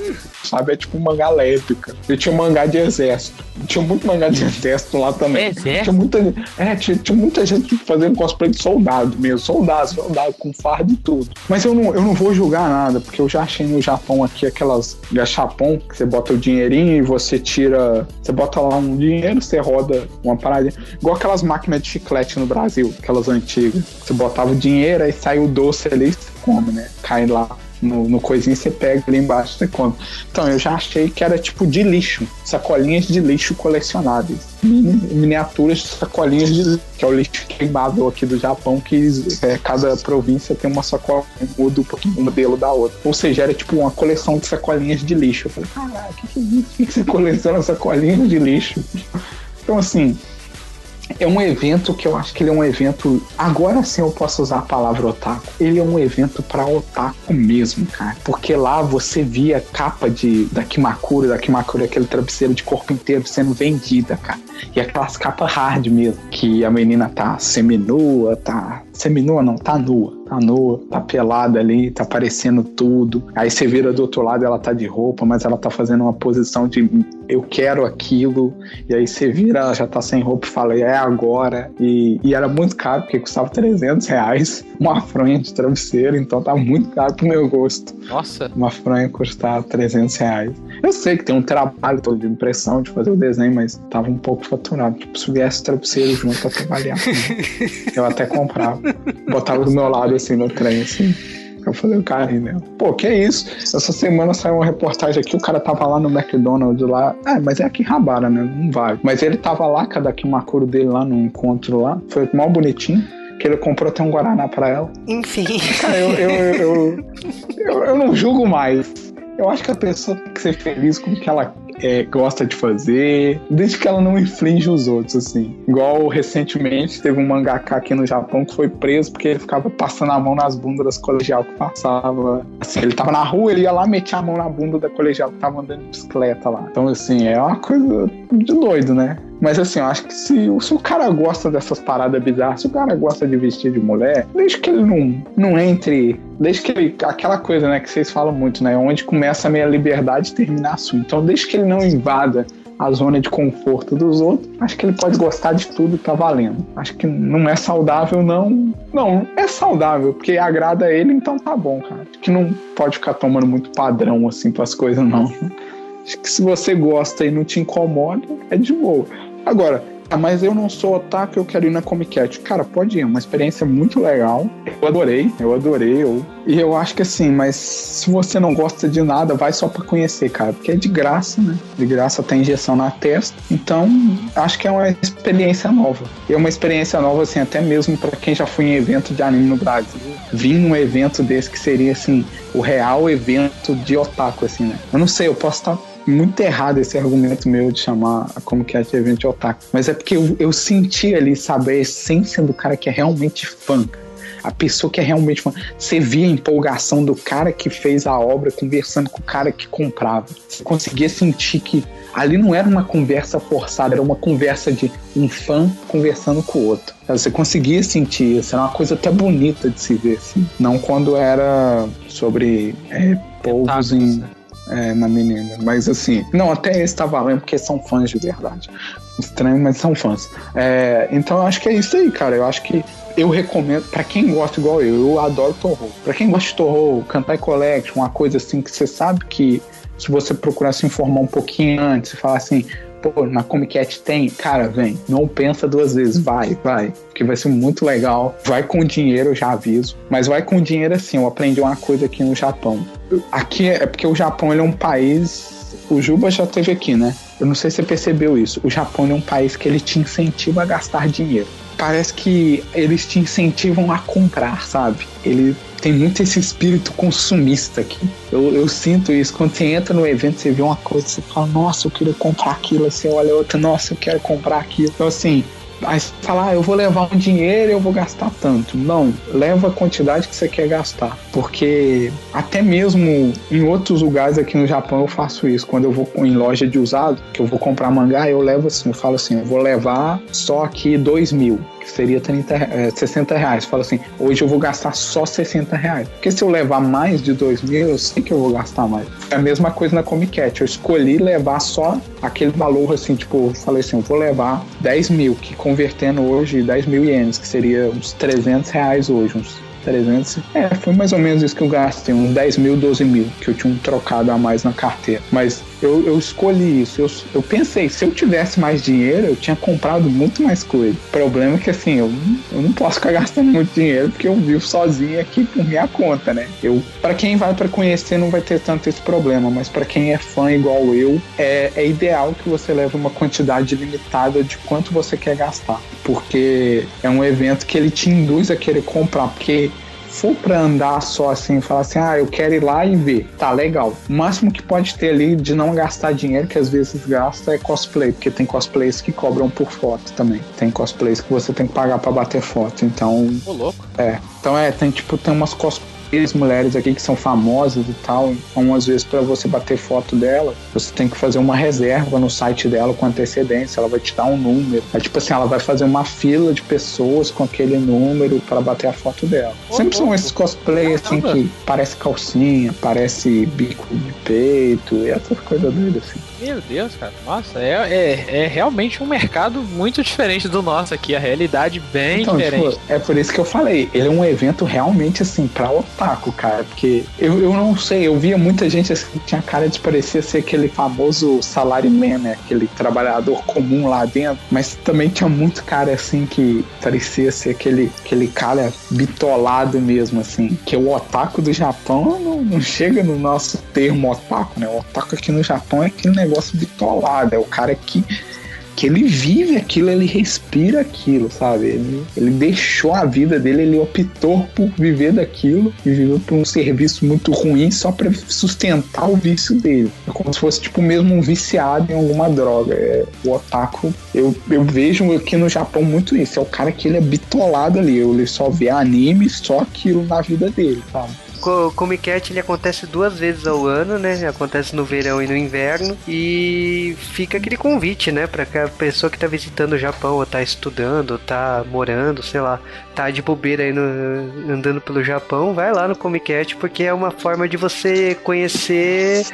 Sabe? É tipo um mangá lésbica. Eu tinha um mangá de exército. Tinha muito mangá de exército lá também. Exército? Tinha muita, é, tinha, tinha muita gente fazendo cosplay de soldado mesmo. Soldado, soldado, com fardo e tudo. Mas eu não, eu não vou julgar nada, porque eu já achei no Japão aqui aquelas gachapon, que você bota o dinheirinho e você tira. Você bota lá um dinheiro, você roda uma parada. Igual aquelas máquinas de chiclete no Brasil, aquelas antigas. Você botava o dinheiro, aí sai o doce ali e você come, né? Cai lá no, no coisinho você pega ali embaixo você come. Então eu já achei que era tipo de lixo, sacolinhas de lixo colecionáveis. Mini, miniaturas de sacolinhas de lixo, que é o lixo queimável aqui do Japão, que é, cada província tem uma sacola muda um pouquinho o modelo da outra. Ou seja, era tipo uma coleção de sacolinhas de lixo. Eu falei, caralho, o que, que é isso? Por que você coleciona sacolinhas de lixo? Então assim, é um evento que eu acho que ele é um evento. Agora sim eu posso usar a palavra otaku. Ele é um evento para otaku mesmo, cara. Porque lá você via capa de da Kimakura, da Kimakura, aquele travesseiro de corpo inteiro sendo vendida, cara. E aquelas capas hard mesmo, que a menina tá seminua, tá. Seminua não, tá nua. Tá nua, tá pelada ali, tá aparecendo tudo. Aí você vira do outro lado, ela tá de roupa, mas ela tá fazendo uma posição de eu quero aquilo. E aí você vira, ela já tá sem roupa e fala, é agora. E, e era muito caro, porque custava 300 reais uma fronha de travesseiro, então tá muito caro pro meu gosto. Nossa. Uma fronha custava 300 reais. Eu sei que tem um trabalho todo de impressão, de fazer o desenho, mas tava um pouco faturado. Tipo, se viesse travesseiro junto, até valia. eu até comprava. Botava do meu lado, assim, no trem, assim. Eu falei, o cara né? Pô, que isso? Essa semana saiu uma reportagem aqui, o cara tava lá no McDonald's lá. É, mas é aqui em Rabara, né? Não vai. Mas ele tava lá, cada aqui uma cor dele lá no encontro lá. Foi mal bonitinho. Que ele comprou até um Guaraná pra ela. Enfim. Cara, eu, eu, eu, eu, eu não julgo mais. Eu acho que a pessoa tem que ser feliz com o que ela é, gosta de fazer, desde que ela não inflige os outros, assim. Igual recentemente teve um mangaka aqui no Japão que foi preso porque ele ficava passando a mão nas bundas das colegial que passava. Assim, ele tava na rua, ele ia lá meter a mão na bunda da colegial que tava andando de bicicleta lá. Então, assim, é uma coisa de doido, né? Mas assim, eu acho que se, se o cara gosta dessas paradas bizarras, se o cara gosta de vestir de mulher, desde que ele não, não entre. Desde que ele. Aquela coisa, né, que vocês falam muito, né? Onde começa a minha liberdade e termina a sua. Então, desde que ele não invada a zona de conforto dos outros, acho que ele pode gostar de tudo tá valendo. Acho que não é saudável, não. Não, é saudável, porque agrada ele, então tá bom, cara. Acho que não pode ficar tomando muito padrão assim para as coisas, não. Acho que se você gosta e não te incomoda, é de boa. Agora, ah, mas eu não sou otaku, eu quero ir na Comic Cat. Cara, pode ir, é uma experiência muito legal. Eu adorei, eu adorei. Eu... E eu acho que assim, mas se você não gosta de nada, vai só para conhecer, cara, porque é de graça, né? De graça tem injeção na testa. Então, acho que é uma experiência nova. E é uma experiência nova, assim, até mesmo para quem já foi em evento de anime no Brasil. Vim num evento desse que seria, assim, o real evento de otaku, assim, né? Eu não sei, eu posso estar muito errado esse argumento meu de chamar a Como que é evento de otaku. Mas é porque eu, eu senti ali, sabe, a essência do cara que é realmente fã. A pessoa que é realmente fã. Você via a empolgação do cara que fez a obra conversando com o cara que comprava. Você conseguia sentir que ali não era uma conversa forçada, era uma conversa de um fã conversando com o outro. Você conseguia sentir isso, era uma coisa até bonita de se ver, assim. Não quando era sobre é, povos em. É, na menina. Mas assim, não, até esse tá valendo porque são fãs de verdade. Estranho, mas são fãs. É, então eu acho que é isso aí, cara. Eu acho que eu recomendo, para quem gosta igual eu, eu adoro Torro. Pra quem gosta de Torro, Cantai Collection, uma coisa assim que você sabe que se você procurar se informar um pouquinho antes e falar assim, pô, na Comic Cat tem, cara, vem. Não pensa duas vezes, vai, vai. Porque vai ser muito legal. Vai com dinheiro, eu já aviso. Mas vai com dinheiro assim, eu aprendi uma coisa aqui no Japão. Aqui é porque o Japão ele é um país o Juba já teve aqui, né? Eu não sei se você percebeu isso. O Japão é um país que ele te incentiva a gastar dinheiro. Parece que eles te incentivam a comprar, sabe? Ele tem muito esse espírito consumista aqui. Eu, eu, sinto isso. Quando você entra no evento, você vê uma coisa, você fala, nossa, eu queria comprar aquilo. Você olha outra, nossa, eu quero comprar aquilo. Então, assim, Aí você fala, ah, eu vou levar um dinheiro eu vou gastar tanto. Não, leva a quantidade que você quer gastar. Porque até mesmo em outros lugares aqui no Japão eu faço isso. Quando eu vou em loja de usado, que eu vou comprar mangá, eu levo assim, eu falo assim, eu vou levar só aqui dois mil que seria 30, é, 60 reais. Fala assim, hoje eu vou gastar só 60 reais. Porque se eu levar mais de 2 mil, eu sei que eu vou gastar mais. É a mesma coisa na Comic Cat. Eu escolhi levar só aquele valor assim, tipo, eu falei assim, eu vou levar 10 mil, que convertendo hoje 10 mil ienes, que seria uns 300 reais hoje, uns 300. É, foi mais ou menos isso que eu gastei, uns 10 mil, 12 mil, que eu tinha um trocado a mais na carteira. Mas eu, eu escolhi isso. Eu, eu pensei, se eu tivesse mais dinheiro, eu tinha comprado muito mais coisa. O problema é que assim, eu, eu não posso ficar gastando muito dinheiro porque eu vivo sozinho aqui por minha conta, né? Eu, para quem vai para conhecer, não vai ter tanto esse problema, mas para quem é fã igual eu, é, é ideal que você leve uma quantidade limitada de quanto você quer gastar, porque é um evento que ele te induz a querer comprar, porque for para andar só assim, falar assim, ah, eu quero ir lá e ver, tá legal. O máximo que pode ter ali de não gastar dinheiro, que às vezes gasta, é cosplay, porque tem cosplays que cobram por foto também. Tem cosplays que você tem que pagar para bater foto, então. Ô, louco. É. Então é, tem tipo, tem umas cosplays três mulheres aqui que são famosas e tal. Então, às vezes, para você bater foto dela, você tem que fazer uma reserva no site dela com antecedência. Ela vai te dar um número. É tipo assim, ela vai fazer uma fila de pessoas com aquele número para bater a foto dela. Oh, Sempre oh, são esses cosplays assim que parece calcinha, parece bico de peito e essas coisas doidas assim. Meu Deus, cara. Nossa, é, é, é, realmente um mercado muito diferente do nosso aqui. A realidade bem então, diferente. Tipo, é por isso que eu falei. Ele é um evento realmente assim, pra otaku, cara. Porque eu, eu não sei, eu via muita gente assim, que tinha cara de parecer ser aquele famoso salaryman, né? Aquele trabalhador comum lá dentro. Mas também tinha muito cara assim que parecia ser aquele, aquele cara bitolado mesmo, assim. Que o otaku do Japão não, não chega no nosso termo otaku, né? O otaku aqui no Japão é aquele negócio negócio bitolado. É o cara que, que ele vive aquilo, ele respira aquilo, sabe? Ele, ele deixou a vida dele, ele optou por viver daquilo e viveu por um serviço muito ruim só para sustentar o vício dele. É como se fosse tipo mesmo um viciado em alguma droga. É, o otaku, eu, eu vejo aqui no Japão muito isso. É o cara que ele é bitolado ali. Ele só vê anime, só aquilo na vida dele, sabe? O Comic Cat ele acontece duas vezes ao ano, né? Acontece no verão e no inverno. E fica aquele convite, né? Pra a pessoa que tá visitando o Japão, ou tá estudando, ou tá morando, sei lá, tá de bobeira aí no, andando pelo Japão, vai lá no Comic Cat, porque é uma forma de você conhecer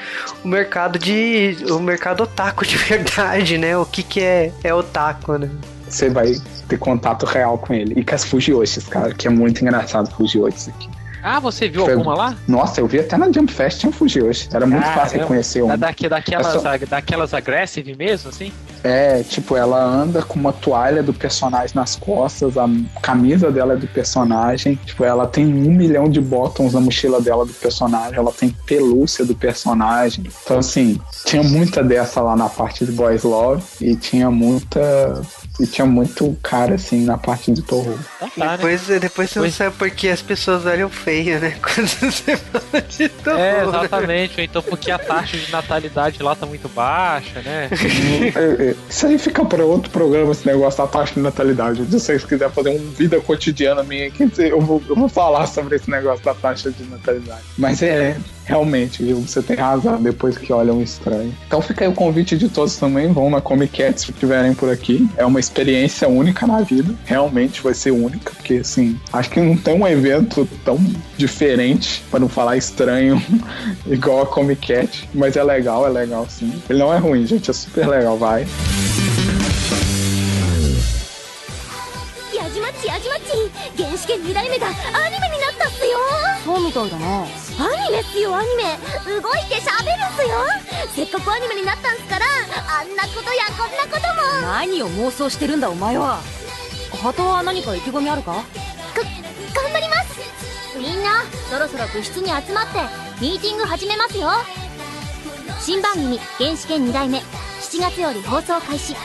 o mercado de. o mercado otaku de verdade, né? O que, que é, é otaku, né? Você vai ter contato real com ele. E com as Fujiyoshis, cara, que é muito engraçado Fujiyoshis aqui. Ah, você viu Foi... alguma lá? Nossa, eu vi até na Jump Fest tinha Fuji hoje. Era muito fácil reconhecer uma. Daqui, daquelas, só... daquelas aggressive mesmo, assim? É, tipo, ela anda com uma toalha do personagem nas costas, a camisa dela é do personagem. Tipo, ela tem um milhão de botões na mochila dela do personagem, ela tem pelúcia do personagem. Então, assim, tinha muita dessa lá na parte de Boys Love e tinha muita e tinha muito cara, assim, na parte de Torro. Ah, tá, depois, né? depois você pois... não sabe porque as pessoas olham feio, né? Quando você fala de Torro. É, exatamente. então porque a taxa de natalidade lá tá muito baixa, né? É, é, isso aí fica para outro programa, esse negócio da taxa de natalidade. Se vocês quiserem fazer uma vida cotidiana minha aqui, eu vou, eu vou falar sobre esse negócio da taxa de natalidade. Mas é, realmente, viu? Você tem razão depois que olham estranho. Então fica aí o convite de todos também. Vão na Comic Cat se estiverem por aqui. É uma experiência única na vida. Realmente vai ser única, porque assim, acho que não tem um evento tão diferente, para não falar estranho, igual a Comic Cat. Mas é legal, é legal sim. Ele não é ruim, gente. É super legal, vai. やじまち原始圏2代目がアニメになったっすよ そうみたいだなアニメっすよアニメ。動いて喋るっすよ。せっかくアニメになったんすからあんなことやこんなことも。何を妄想してるんだお前は。鳩は何か意気込みあるか？が頑張ります。みんなそろそろ部室に集まってミーティング始めますよ。新番組「原始圏2代目」7月より放送開始